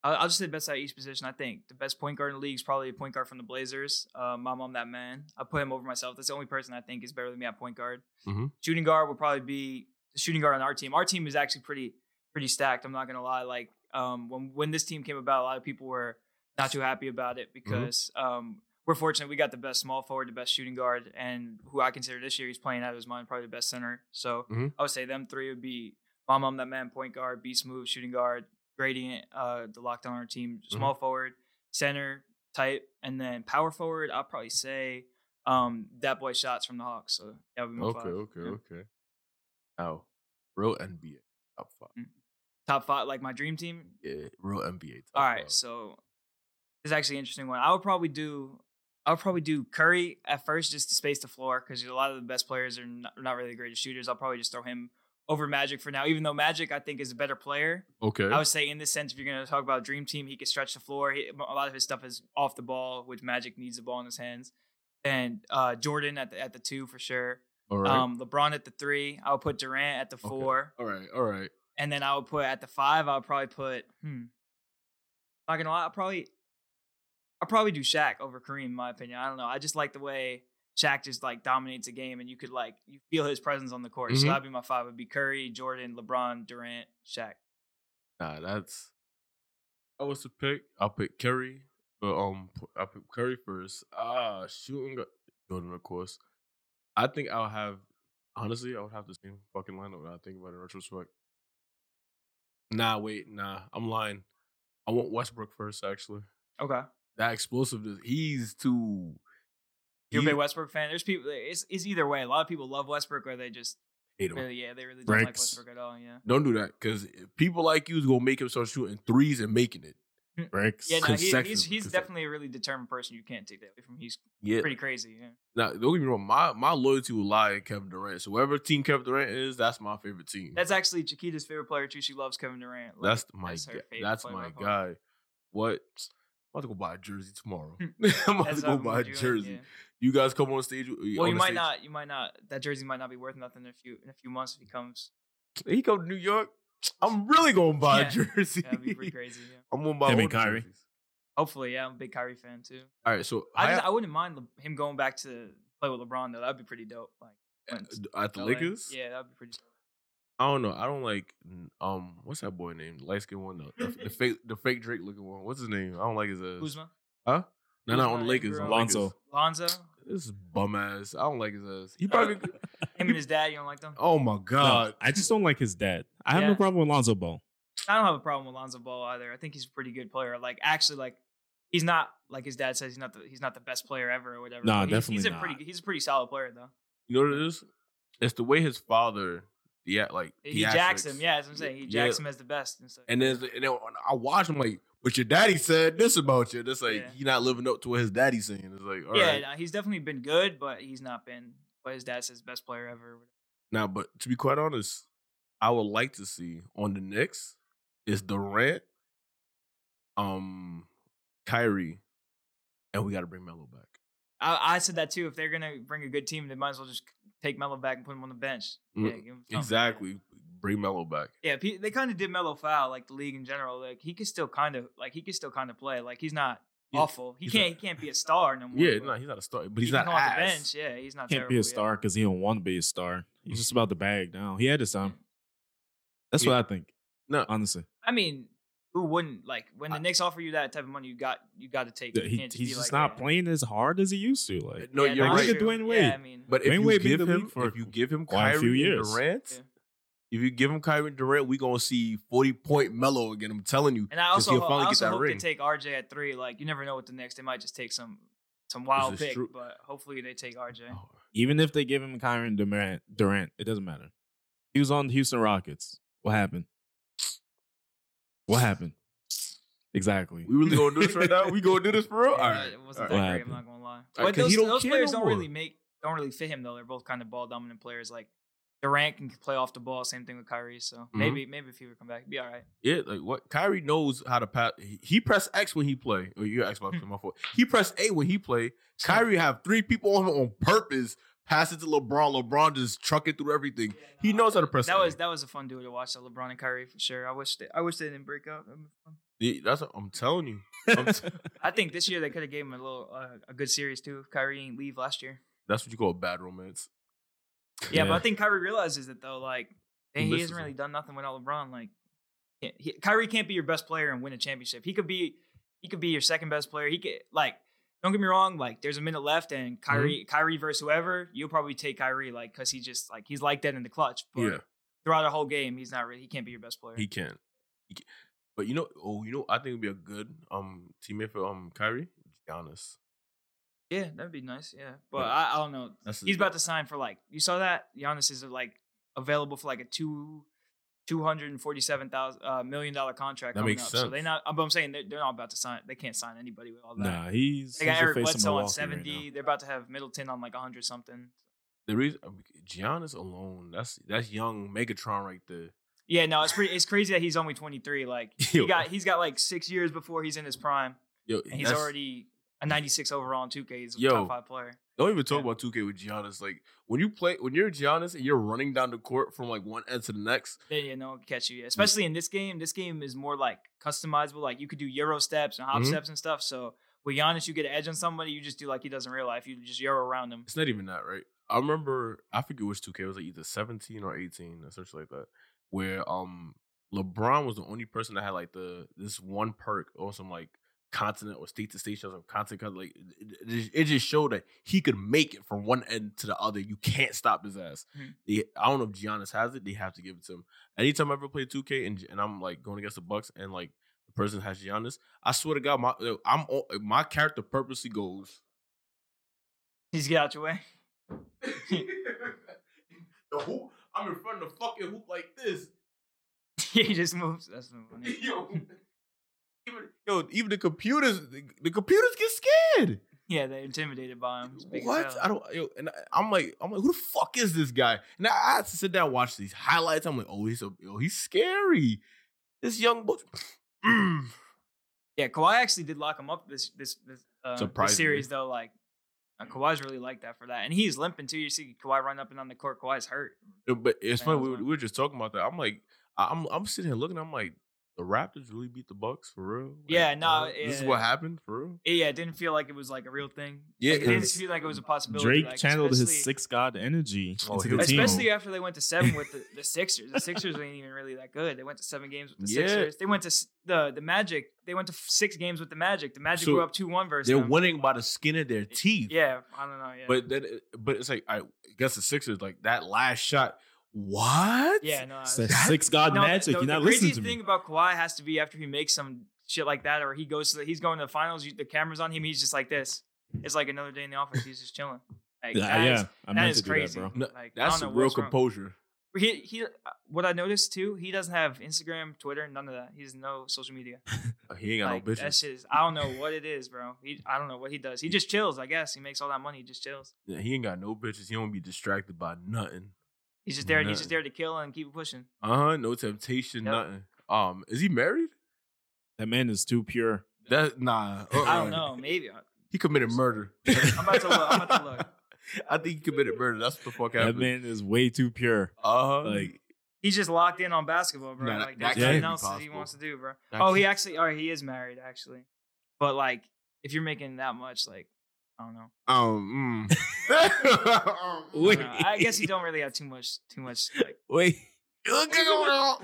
C: I'll, just say best at each position. I think the best point guard in the league is probably a point guard from the Blazers. Um, my mom, that man. I put him over myself. That's the only person I think is better than me at point guard.
A: Mhm.
C: Shooting guard would probably be the shooting guard on our team. Our team is actually pretty pretty stacked. I'm not gonna lie. Like um, when when this team came about, a lot of people were not too happy about it because um, we're fortunate we got the best small forward, the best shooting guard, and who I consider this year he's playing out of his mind, probably the best center. So
A: Mhm.
C: I would say them three would be Mom, Mom, that man, point guard, Beast Move, shooting guard, Gradient, uh, the lockdown on our team, small forward, center type, and then power forward. I'll probably say um, that boy shots from the Hawks. So that would be my
A: Okay,
C: five.
A: okay,
C: Yeah.
A: okay. Now, real NBA top five.
C: Top five, like my dream team.
A: Yeah, real NBA. Top
C: All right,
A: five.
C: so is actually an interesting one. I would probably do. I would probably do Curry at first just to space the floor because a lot of the best players are not, not really the greatest shooters. I'll probably just throw him over Magic for now, even though Magic I think is a better player.
A: okay.
C: I would say in this sense, if you're going to talk about Dream Team, he can stretch the floor. He, a lot of his stuff is off the ball, which Magic needs the ball in his hands. And uh, Jordan at the at the two for sure.
A: all right.
C: Um, LeBron at the three. I would put Durant at the
A: Okay.
C: four,
A: all right. All right.
C: and then I would put at the five. I would probably put. Hmm. Not gonna lie, I'll probably. I'll probably do Shaq over Kareem, in my opinion. I don't know. I just like the way Shaq just like dominates a game, and you could like you feel his presence on the court. So
A: Mhm.
C: that'd be my five. Would be Curry, Jordan, LeBron, Durant, Shaq.
A: Nah, that's. I was to pick. I'll pick Curry, but um, I'll pick Curry first. Ah, shooting Jordan, of course. I think I'll have. Honestly, I would have the same fucking lineup. When I think about it in retrospect. Nah, wait, nah, I'm lying. I want Westbrook first. Actually,
C: Okay.
A: that explosiveness. He's too.
C: You're a big Westbrook fan. There's people. It's, it's either way. A lot of people love Westbrook, or they just
A: hate him.
C: really, yeah, they really don't like. Westbrook at all. Yeah.
A: Don't do that because people like you is gonna make him start shooting threes and making it.
B: Mm, Breaks.
C: Yeah, no, he, he's he's definitely a really determined person. You can't take that away from. him. He's
A: Yeah.
C: pretty crazy. Yeah.
A: Now, don't get me wrong. My my loyalty will lie in Kevin Durant. So wherever team Kevin Durant is, that's my favorite team.
C: That's actually Chiquita's favorite player too. She loves Kevin Durant. Like,
A: that's my
C: that's her
A: guy.
C: favorite
A: That's my guy. What? I'm about to go buy a jersey tomorrow. Hmm. <laughs> I'm about
C: That's
A: to go buy a
C: we're doing,
A: jersey.
C: yeah.
A: You guys come on stage.
C: Well,
A: on
C: you might
A: stage.
C: not. You might not. That jersey might not be worth nothing in a few in a few months if he comes.
A: He come to New York. <sniffs> I'm really gonna buy
C: Yeah.
A: a jersey.
C: That'd be pretty <laughs> crazy. Yeah.
A: I'm gonna buy
B: Him
A: all
B: and Kyrie.
A: jerseys.
C: Hopefully, yeah. I'm a big Kyrie fan too.
A: All right, so
C: I
A: I,
C: just I wouldn't mind Le- him going back to play with LeBron though. That'd be pretty dope. Like when
A: At the
C: LA.
A: Lakers,
C: Yeah, that'd be pretty. Dope.
A: I don't know. I don't like um. What's that boy name? The light skin one, the, the, the fake, the fake Drake looking one. What's his name? I don't like his. Uh,
C: Kuzma,
A: Huh? No, no, on the
C: Kuzma,
A: Lakers. on
B: Lonzo.
C: Lonzo,
A: This is bum ass. I don't like his ass. He probably. <laughs>
C: him and his dad. You don't like them?
A: oh my
B: No,
A: god.
B: I just don't like his dad. I have
C: Yeah.
B: no problem with Lonzo Ball.
C: I don't have a problem with Lonzo Ball either. I think he's a pretty good player. Like actually, like he's not like his dad says he's not the he's not the best player ever or whatever.
B: Nah,
C: but he's, he's
B: definitely
C: a pretty he's a pretty solid player though.
A: You know what it is? It's the way his father, yeah, like
C: He jacks him. Yeah, that's what I'm saying. He
A: Yeah.
C: jacks him as the best. And so,
A: And then, and then I watch him like, but your daddy said this about you. That's like
C: Yeah.
A: he not living up to what his daddy's saying. It's like, all
C: yeah,
A: right.
C: no, he's definitely been good, but he's not been what his dad says best player ever.
A: Now, but to be quite honest, I would like to see on the Knicks is Durant, um, Kyrie, and we got to bring Melo back.
C: I, I said that too. If they're gonna bring a good team, they might as well just take Melo back and put him on the bench.
A: Mm,
C: Yeah, give him something.
A: Exactly, bring Melo back.
C: Yeah, they kind of did Melo foul, like the league in general. Like he could still kind of like he could still kind of play. Like he's not
A: Yeah,
C: awful. He
A: he's
C: can't.
A: not-
C: he can't be a star no more.
A: Yeah, no, he's not a star, but he's
C: can
A: not
C: come off the bench. Yeah, he's not.
B: Can't
C: terrible,
B: be a star because he don't want to be a star. He's just about the bag now. He had his time. That's
A: Yeah.
B: what I think.
A: No,
B: Honestly,
C: I mean, who wouldn't like when the
A: I-
C: Knicks offer you that type of money? You got you got to take it.
B: He, he's just
C: like,
B: not
C: yeah.
B: playing as hard as he used to. Like,
A: no,
C: Yeah,
A: you're
C: that's
A: right.
B: Look at
C: true.
B: Dwyane Wade.
C: Yeah, I mean,
A: But if
B: Dwyane
A: you
B: Wade
A: give him,
B: for
A: if you give him
B: quite a
A: Kyrie
B: few years.
A: Durant,
C: Yeah.
A: if you give him Kyrie Durant, we gonna see forty point Melo again. I'm telling you.
C: and I
A: 'cause
C: also,
A: he'll
C: ho-
A: finally
C: I
A: get
C: also
A: that
C: hope
A: ring.
C: they take RJ at three. Like you never know what the Knicks. They might just take some some wild
A: is
C: pick,
A: true.
C: but hopefully they take RJ.
A: Oh,
B: even if they give him Kyrie Durant, Durant, it doesn't matter. He was on the Houston Rockets. What happened? What happened? Exactly.
A: we really gonna do this right now? We gonna do this for real? <laughs>
C: Yeah,
A: All right.
C: it wasn't
A: all
C: that
A: right.
B: What
C: great. I'm not gonna lie.
A: right,
C: But
A: 'cause
C: those,
A: he don't
C: those
A: care
C: players
A: no
C: don't really make don't really fit him though. They're both kind of ball dominant players. Like Durant can play off the ball. Same thing with Kyrie. So
A: Mm-hmm.
C: maybe maybe if he would come back, be all right.
A: Yeah, like what Kyrie knows how to pass. He, he press X when he play. Or you Xbox
C: Hmm.
A: my fault. He press A when he play. <laughs> Kyrie have three people on him on purpose. Pass it to LeBron. LeBron just truck it through everything. He knows how to press.
C: That was that was a fun duo to watch. That LeBron and Kyrie for sure. I wish they I wish they didn't break up. That'd be fun.
A: Yeah, that's what I'm telling you. I'm t- <laughs>
C: I think this year they could have gave him a little uh, a good series too. If Kyrie didn't leave last year.
A: that's what you call a bad romance.
C: Yeah, but I think Kyrie realizes it though. Like
A: He
C: he, hasn't really
A: him.
C: done nothing without LeBron. Like he, he- Kyrie can't be your best player and win a championship. He could be he could be your second best player. He could like don't get me wrong. Like there's a minute left and
A: Mm-hmm.
C: Kyrie Kyrie versus whoever you'll probably take Kyrie like because he just like he's like that in the clutch. But
A: Yeah.
C: throughout the whole game he's not really he can't be your best player.
A: He can. He can. But you know, oh, you know, I think it would be a good um teammate for um Kyrie, Giannis.
C: yeah, that'd be nice. Yeah, but
A: Yeah.
C: I, I don't know.
A: That's
C: He's about to sign for like you saw that Giannis is like available for like a two two hundred and forty seven thousand uh, million dollar contract.
A: That
C: coming
A: makes
C: up. So they
A: sense.
C: not. But I'm saying they're, they're not about to sign. They can't sign anybody with all that.
B: Nah, he's
C: they got
B: he's
C: Eric Bledsoe on
B: 70. Right
C: they're about to have Middleton on like hundred something.
A: The reason Giannis alone, that's that's young Megatron right there.
C: Yeah, no, it's pretty. It's crazy that he's only twenty three. Like <laughs>
A: Yo.
C: he got he's got like six years before he's in his prime,
A: Yo,
C: and he's already a ninety six overall in two K. He's a
A: Yo.
C: top five player.
A: Don't even talk
C: Yeah.
A: about 2K with Giannis. Like when you play, when you're Giannis and you're running down the court from like one end to the next.
C: Then you know catch you. Yeah. Especially in this game. This game is more like customizable. Like you could do Euro steps and hop
A: Mhm.
C: steps and stuff. So with Giannis, you get an edge on somebody. You just do like he does in real life. You just Euro around him.
A: It's not even that, right? I remember I forget which 2K it was like either 17 or 18 or something like that, where um LeBron was the only person that had like the this one perk or some like continent or state to state or some continent like it, it, just showed that he could make it from one end to the other. You can't stop his ass.
C: Mhm.
A: They- I don't know if Giannis has it. They have to give it to him. Anytime I ever play 2K and and I'm like going against the Bucks and like the person has Giannis, I swear to God, my I'm my character purposely goes.
C: He's get out your way. <laughs>
A: the hoop, I'm in front of the fucking hoop like this. <laughs>
C: he just moves. That's so funny. <laughs>
A: Yo, yo, even the computers, the, computers get scared.
C: Yeah, they're intimidated by him. He's big as
A: What? I don't. Yo, and I, I'm like, I'm like, who the fuck is this guy? And I, I had to sit down and watch these highlights. I'm like, oh, he's a, yo, he's scary. This young boy. Mm.
C: Yeah, Kawhi actually did lock him up this this this, uh, this series though. Like uh, Kawhi's really like that for that, and he's limping too. You see Kawhi run up and on the court. Kawhi's hurt.
A: But it's
C: Man,
A: funny. We, were- we were just talking about that. I'm like, I'm I'm sitting here looking. I'm like, the Raptors really beat the Bucks for real. Like,
C: Yeah, no,
A: uh, this is what happened for real.
C: Yeah, it didn't feel like it was like a real thing.
A: Yeah,
C: Like, it didn't feel like it was a possibility.
B: Drake
C: like,
B: channeled his
C: especially-
B: six god energy
A: Oh,
B: into the
A: was-
B: team.
C: Especially after they went to seven with the, <laughs> the Sixers. The Sixers ain't even really that good. They went to seven games with the
A: Yeah.
C: Sixers. They went to the the Magic. They went to six games with the Magic. The Magic
A: So,
C: were up two one versus
A: They're
C: them.
A: winning by the skin of their teeth.
C: Yeah, I don't know. Yeah,
A: But then, but it's like I guess the Sixers like that last shot. What?
C: yeah, no.
B: It's that six <laughs> god
C: no,
B: magic.
C: the,
B: You're not
C: the
B: listening
C: craziest
B: to me.
C: thing about Kawhi has to be after he makes some shit like that, or he goes to the, he's going to the finals. You, the camera's on him. He's just like this. It's like another day in the office. He's just chilling. Like,
B: Yeah,
C: that
B: yeah,
C: is-
B: I
C: that
B: meant to do
C: crazy.
B: that, bro.
A: No,
C: Like,
A: that's
C: don't
A: real
C: what's wrong.
A: composure.
C: He he. uh, What I noticed too, he doesn't have Instagram, Twitter, none of that. He's no social media.
A: Uh, He ain't got
C: like
A: no
C: that
A: bitches.
C: shit is, I don't know what it is, bro. He I don't know what he does. He just chills. I guess he makes all that money. He just chills.
A: Yeah, he ain't got no bitches. He don't be distracted by nothing.
C: He's just there. He's just there to kill and keep pushing.
A: Uh huh. No temptation.
C: Yep.
A: Nothing. Um, is he married?
B: That man is too pure.
A: That nah. <laughs>
C: I
A: uh-uh.
C: don't know. Maybe.
A: He committed murder. <laughs>
C: I'm about to look. I'm about to look. <laughs>
A: I think he committed murder. That's what the fuck happened.
B: That man is way too pure.
A: uh huh.
B: Like
C: He's just locked in on basketball, bro.
A: Nah,
C: like
A: that
C: there's nothing
A: be
C: else that he wants to do, bro.
A: That
C: oh, he
A: can't-
C: actually. Oh, he is married, actually. But like, if you're making that much, like, I don't know.
A: um. mm.
C: I, <laughs> don't <laughs>
B: Wait.
C: know. I guess you don't really have too much. Too much. Like, <laughs>
B: wait,
A: Yeah,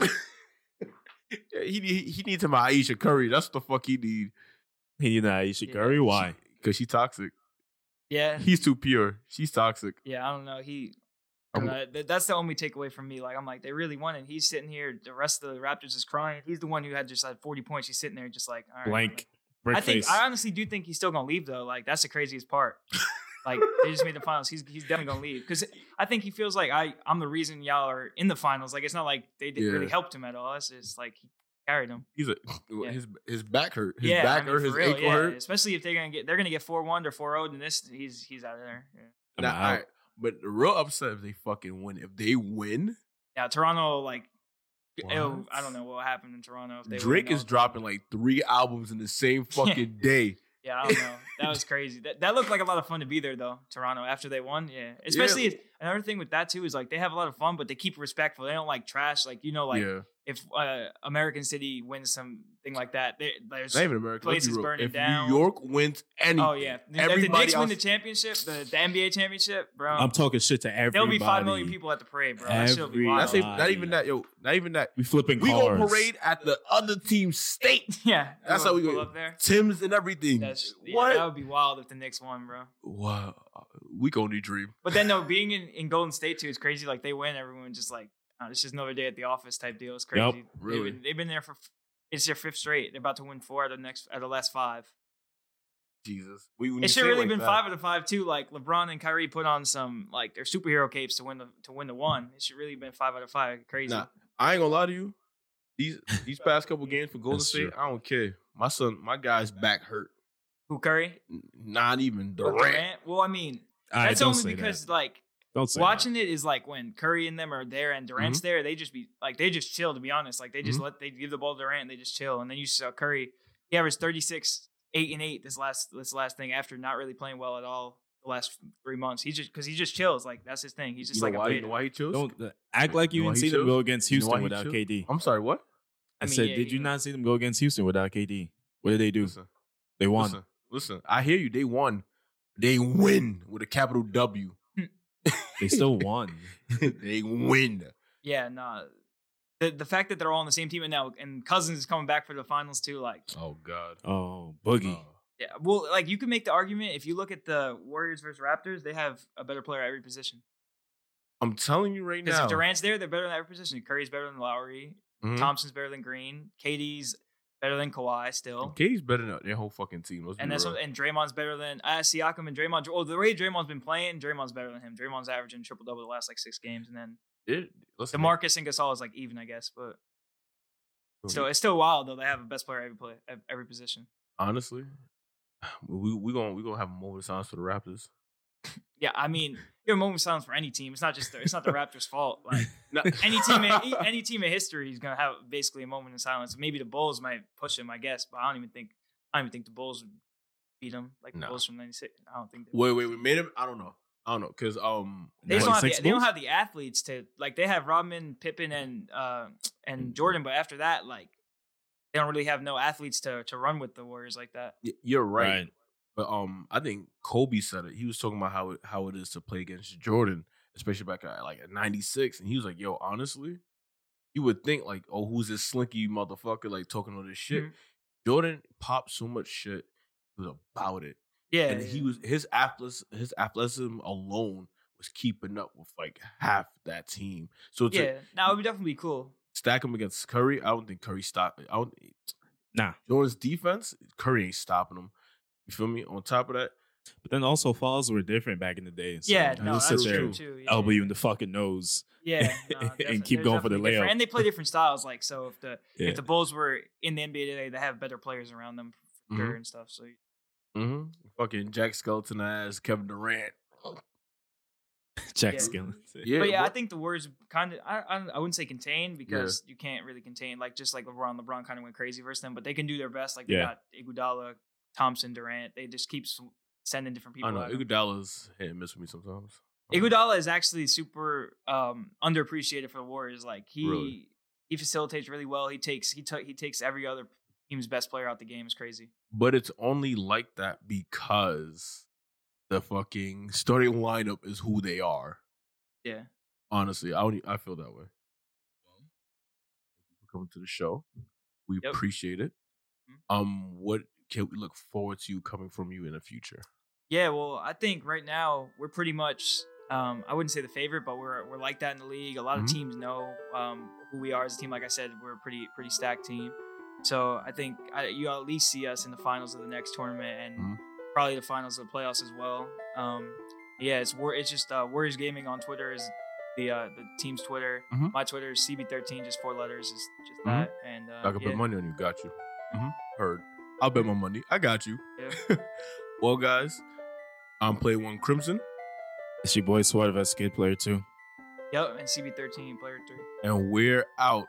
A: he need he needs him a Ayesha Curry. That's what the fuck he need.
B: he need that Ayesha
C: Yeah.
B: Curry. Why?
A: Cause she toxic.
C: yeah,
A: He's too pure. She's toxic.
C: yeah. I don't know. He. I don't know. That's the only takeaway from me. Like, I'm like, they really won it. He's sitting here. The rest of the Raptors is crying. He's the one who had just had 40 points. He's sitting there just like, all right.
B: Blank. Brick
C: I think
B: face.
C: I honestly do think he's still gonna leave though. Like that's the craziest part. <laughs> like they just made the finals. He's he's definitely gonna leave because I think he feels like I I'm the reason y'all are in the finals. Like it's not like they didn't really
A: Yeah.
C: helped him at all. It's just like he carried him.
A: He's a
C: Yeah.
A: his his back hurt. His
C: yeah,
A: back
C: I mean,
A: hurt. His
C: real,
A: ankle
C: yeah.
A: hurt.
C: Especially if they're gonna get they're gonna get four one or four zero. Then this he's he's out of there. Yeah.
B: I'm
A: Nah,
B: out.
A: alright, But the real upset if they fucking win. If they win,
C: Yeah, Toronto like. Ew, I don't know what happened in Toronto. If they
A: Drake is dropping like three albums in the same <laughs> fucking day.
C: Yeah, I don't know. That was crazy. That that looked like a lot of fun to be there though. Toronto after they won, yeah. Especially if, another thing with that too is like they have a lot of fun, but they keep respectful. They don't like trash. Like you know, like
A: yeah,
C: if uh, American City wins something like that, they, there's
A: not even America. Let's be
C: places
A: real.
C: burning
A: If
C: down.
A: New York wins anything,
C: oh yeah. If the
A: everybody
C: Knicks win the championship, the, the NBA championship, bro.
B: I'm talking shit to everybody.
C: there'll be five million people at the parade, bro. That shit'll be wild.
A: That's even, not even that, yo. Not even that.
B: We flipping
A: We
B: cars.
A: gonna parade at the other team's state. <laughs>
C: yeah,
A: That's how we
C: pull
A: go.
C: up there.
A: Tim's and everything.
C: That's yeah,
A: what?
C: that would be wild if the Knicks won, bro.
A: wow. We gonna need dream.
C: But then though, <laughs> being in, in Golden State too is crazy. Like they win, everyone just like Uh, oh, it's just another day at the office type deal. It's crazy.
B: Yup,
C: They've been, they've been there for it's their fifth straight. They're about to win four out of the next out of the last five.
A: Jesus. We, when
C: It should really
A: like
C: been
A: that-
C: five out of five too. Like LeBron and Kyrie put on some like their superhero capes to win the to win the one. It should really been five out of five. Crazy.
A: Nah, I ain't gonna lie to you. These these past couple <laughs> games for Golden
B: That's
A: State,
B: true.
A: I don't care. My son, my guy's back hurt.
C: Who Curry?
A: Not even
C: Or
A: Durant.
C: Well, I mean,
B: All right,
C: that's
B: don't
C: only because
B: that.
C: like
B: Don't say
C: watching it is like when Curry and them are there and
A: Mm-hmm.
C: Durant's there, they just be like they just chill. To be honest, like they just let they give the ball to Durant, and they just chill, and then you saw Curry. He averaged thirty six, eight and eight this last this last thing after not really playing well at all the last three months. He just because he just chills, like that's his thing. He's just
A: You know
C: like
A: why?
C: a
A: You know why he chose?
B: Don't uh, act like you
A: You know
B: didn't
A: he
B: see them go against
A: You know
B: Houston
A: why he
B: without
A: chose?
B: KD.
A: I'm sorry. What?
B: I,
C: I mean,
B: said,
C: yeah,
B: did you
C: you-
B: not see them go against Houston without KD? What did they do?
A: Listen,
B: They won.
A: listen, listen. I hear you. They won. They win with a capital W.
B: They still <laughs> won. <laughs>
A: they win.
C: Yeah, no. The the fact that they're all on the same team and now and Cousins is coming back for the finals too, like
A: Oh God.
B: Oh, Boogie.
A: Oh.
C: yeah. Well, like you can make the argument if you look at the Warriors versus Raptors, they have a better player at every position.
A: I'm telling you right
C: Because
A: now.
C: if Durant's there, they're better than every position. Curry's better than Lowry.
A: Mhm.
C: Thompson's better than Green. KD's better than Kawhi still.
A: KD's better than their whole fucking team. Let's
C: And that's what, and Draymond's better than uh, Siakam and Draymond. Oh, the way Draymond's been playing, Draymond's better than him. Draymond's averaging triple double the last like six games, and then
A: It- listen,
C: Demarcus and Gasol is like even, I guess. But still, it's still wild though. They have a best player every play every position.
A: honestly, <sighs> we we gonna we gonna have more silence for the Raptors. <laughs>
C: Yeah, I mean, you have a moment of silence for any team. It's not just the, it's not the Raptors' fault. Like <laughs>
A: No,
C: any team, in, any team in history is gonna have basically a moment of silence. Maybe the Bulls might push him, I guess, but I don't even think I don't even think the Bulls would beat them like the
A: No.
C: Bulls from '96. I don't think they.
A: wait, wait, we made him. I don't know. I don't know because um,
C: They, just don't have the, they don't have the athletes to like. They have Rodman, Pippen, and uh and Jordan, but after that, like they don't really have no athletes to to run with the Warriors like that.
A: You're right.
B: Right.
A: But um, I think Kobe said it. He was talking about how it, how it is to play against Jordan, especially back at like at '96, and he was like, "Yo, honestly, you would think like, oh, who's this slinky motherfucker like talking all this shit?"
C: Mhm.
A: Jordan popped so much shit. He was about it,
C: Yeah,
A: and he was his athletes, his athleticism alone was keeping up with like half that team. So
C: Yeah, now it would be definitely be cool.
A: stack him against Curry, I don't think Curry stop. I don't.
B: Nah.
A: Jordan's defense, Curry ain't stopping him. You feel me? On top of that,
B: But then also falls were different back in the day. So
C: yeah,
B: you
C: no,
B: just
C: that's
B: sit there,
C: true too. Yeah,
B: elbow you in the fucking nose.
C: Yeah, <laughs> no,
B: and
C: definitely-
B: keep going for the
C: definitely different. And they play different styles. Like so, if the <laughs>
B: Yeah.
C: if the Bulls were in the NBA today, they have better players around them for
A: Mhm.
C: sure and stuff. So
A: mm-hmm. fucking Jack Skeleton ass Kevin Durant. <laughs>
B: Jack
C: Yeah.
B: Skillen.
A: Yeah,
C: but yeah, I think the Warriors kind of I, I I wouldn't say contain because you can't really contain like just like LeBron. LeBron kind of went crazy versus them, but they can do their best. Like they
B: Yeah.
C: got Iguodala, Thompson, Durant. They just keep sending different people.
A: I know. Iguodala's hit and miss with me sometimes.
C: Iguodala is actually super um underappreciated for the Warriors. Like he
A: Really?
C: he facilitates really well. He takes he took he takes every other team's best player out the game. It's crazy.
A: but it's only like that because the fucking starting lineup is who they are.
C: Yeah.
A: Honestly, I don't, I feel that way. Well, thank you for coming to the show. We
C: Yep.
A: appreciate it.
C: Mhm.
A: Um, what can we look forward to coming from you in the future?
C: Yeah, well, I think right now we're pretty much um, I wouldn't say the favorite, but we're we're like that in the league. A lot
A: Mhm.
C: of teams know um, who we are as a team. Like I said, we're a pretty pretty stacked team. So I think I, you at least see us in the finals of the next tournament and
A: Mhm.
C: probably the finals of the playoffs as well. Um, yeah, it's War- it's just uh, Warriors Gaming on Twitter is the uh, the team's Twitter.
A: Mhm.
C: My Twitter is CB13, just four letters, is just
A: Mhm.
C: that. And uh,
A: I can
C: yeah.
A: put money on you. Got you. hmm Heard. I'll bet my money. I got you.
C: Yeah. <laughs>
A: well, guys, I'm Play One Crimson,
B: It's your boy Sword Vest Kid Player too.
C: Yep, and CB13 player three.
A: and we're out.